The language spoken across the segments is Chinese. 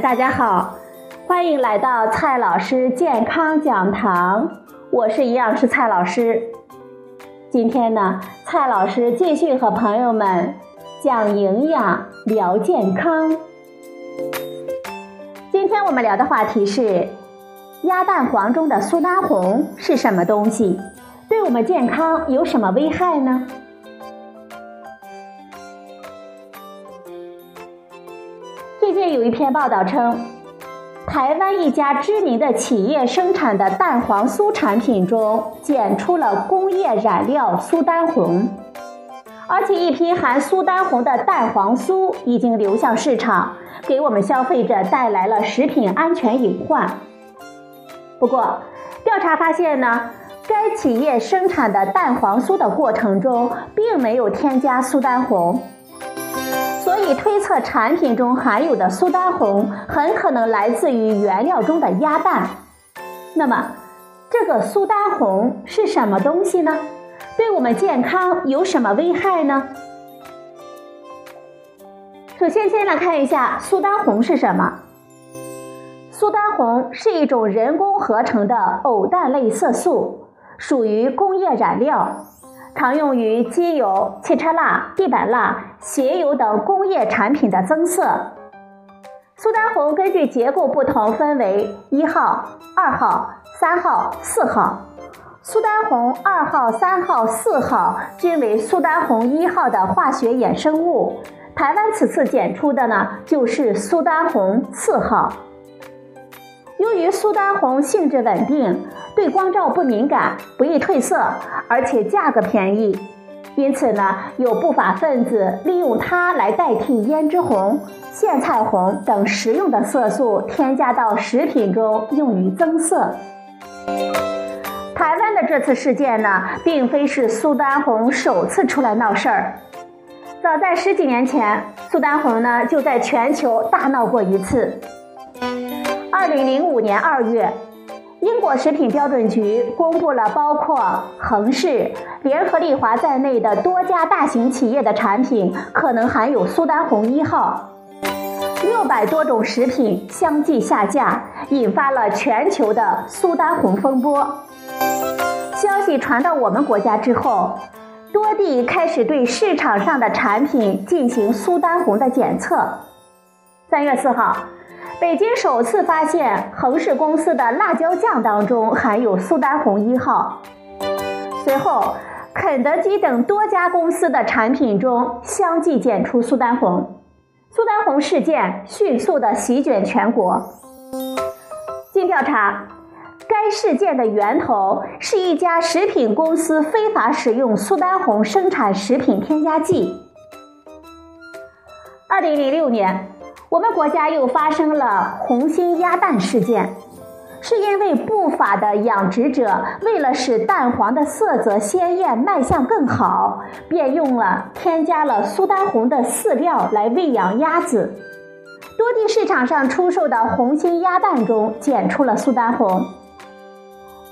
大家好，欢迎来到蔡老师健康讲堂，我是营养师蔡老师。今天呢，蔡老师继续和朋友们讲营养、聊健康。今天我们聊的话题是鸭蛋黄中的苏丹红是什么东西？对我们健康有什么危害呢？有一篇报道称，台湾一家知名的企业生产的蛋黄酥产品中检出了工业染料苏丹红，而且一批含苏丹红的蛋黄酥已经流向市场，给我们消费者带来了食品安全隐患。不过，调查发现呢。该企业生产的蛋黄酥的过程中，并没有添加苏丹红，所以推测产品中含有的苏丹红很可能来自于原料中的鸭蛋。那么，这个苏丹红是什么东西呢？对我们健康有什么危害呢？首先，先来看一下苏丹红是什么。苏丹红是一种人工合成的偶氮类色素。属于工业染料，常用于机油、汽车蜡、地板蜡、鞋油等工业产品的增色。苏丹红根据结构不同，分为一号、二号、三号、四号。苏丹红二号、三号、四号均为苏丹红一号的化学衍生物。台湾此次检出的呢，就是苏丹红四号。由于苏丹红性质稳定。对光照不敏感，不易褪色，而且价格便宜，因此呢，有不法分子利用它来代替胭脂红、苋菜红等食用的色素，添加到食品中用于增色。台湾的这次事件呢，并非是苏丹红首次出来闹事儿，早在十几年前，苏丹红呢就在全球大闹过一次。二零零五年二月。英国食品标准局公布了包括恒氏、联合利华在内的多家大型企业的产品可能含有苏丹红一号，六百多种食品相继下架，引发了全球的苏丹红风波。消息传到我们国家之后，多地开始对市场上的产品进行苏丹红的检测。三月四号。北京首次发现恒氏公司的辣椒酱当中含有苏丹红一号。随后，肯德基等多家公司的产品中相继检出苏丹红。苏丹红事件迅速的席卷全国。经调查，该事件的源头是一家食品公司非法使用苏丹红生产食品添加剂。二零零六年。我们国家又发生了红心鸭蛋事件，是因为不法的养殖者为了使蛋黄的色泽鲜艳、卖相更好，便用了添加了苏丹红的饲料来喂养鸭子。多地市场上出售的红心鸭蛋中检出了苏丹红，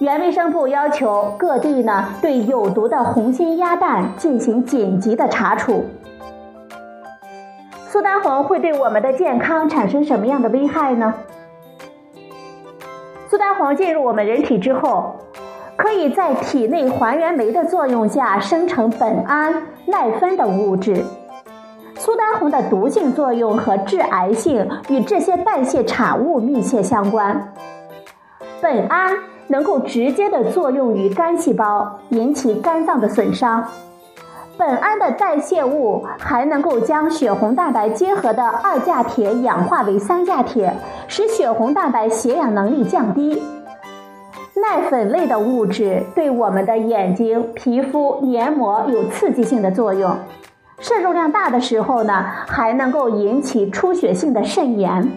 原卫生部要求各地呢对有毒的红心鸭蛋进行紧急的查处。苏丹红会对我们的健康产生什么样的危害呢？苏丹红进入我们人体之后，可以在体内还原酶的作用下生成苯胺、奈酚等物质。苏丹红的毒性作用和致癌性与这些代谢产物密切相关。苯胺能够直接的作用于肝细胞，引起肝脏的损伤。苯胺的代谢物还能够将血红蛋白结合的二价铁氧化为三价铁，使血红蛋白携氧能力降低。耐粉类的物质对我们的眼睛、皮肤、黏膜有刺激性的作用，摄入量大的时候呢，还能够引起出血性的肾炎。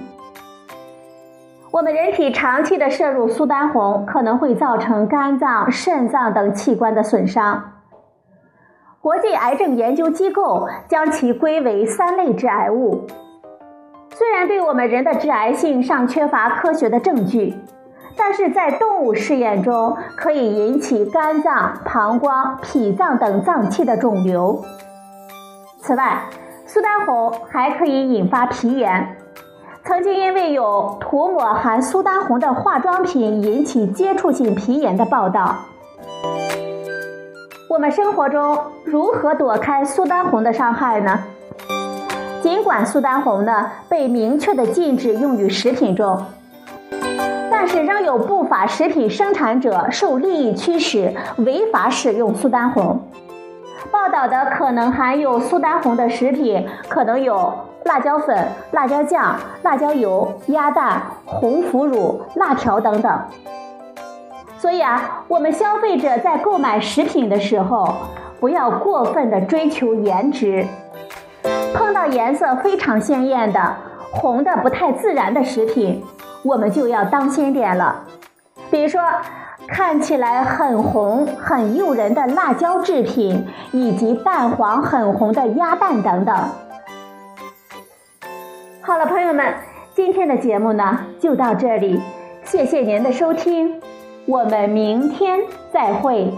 我们人体长期的摄入苏丹红，可能会造成肝脏、肾脏等器官的损伤。国际癌症研究机构将其归为三类致癌物。虽然对我们人的致癌性尚缺乏科学的证据，但是在动物试验中可以引起肝脏、膀胱、脾脏等脏器的肿瘤。此外，苏丹红还可以引发皮炎。曾经因为有涂抹含苏丹红的化妆品引起接触性皮炎的报道。我们生活中如何躲开苏丹红的伤害呢？尽管苏丹红呢被明确的禁止用于食品中，但是仍有不法食品生产者受利益驱使，违法使用苏丹红。报道的可能含有苏丹红的食品，可能有辣椒粉、辣椒酱、辣椒油、鸭蛋、红腐乳、辣条等等。所以啊，我们消费者在购买食品的时候，不要过分的追求颜值。碰到颜色非常鲜艳的、红的不太自然的食品，我们就要当心点了。比如说。看起来很红、很诱人的辣椒制品，以及蛋黄很红的鸭蛋等等。好了，朋友们，今天的节目呢就到这里，谢谢您的收听，我们明天再会。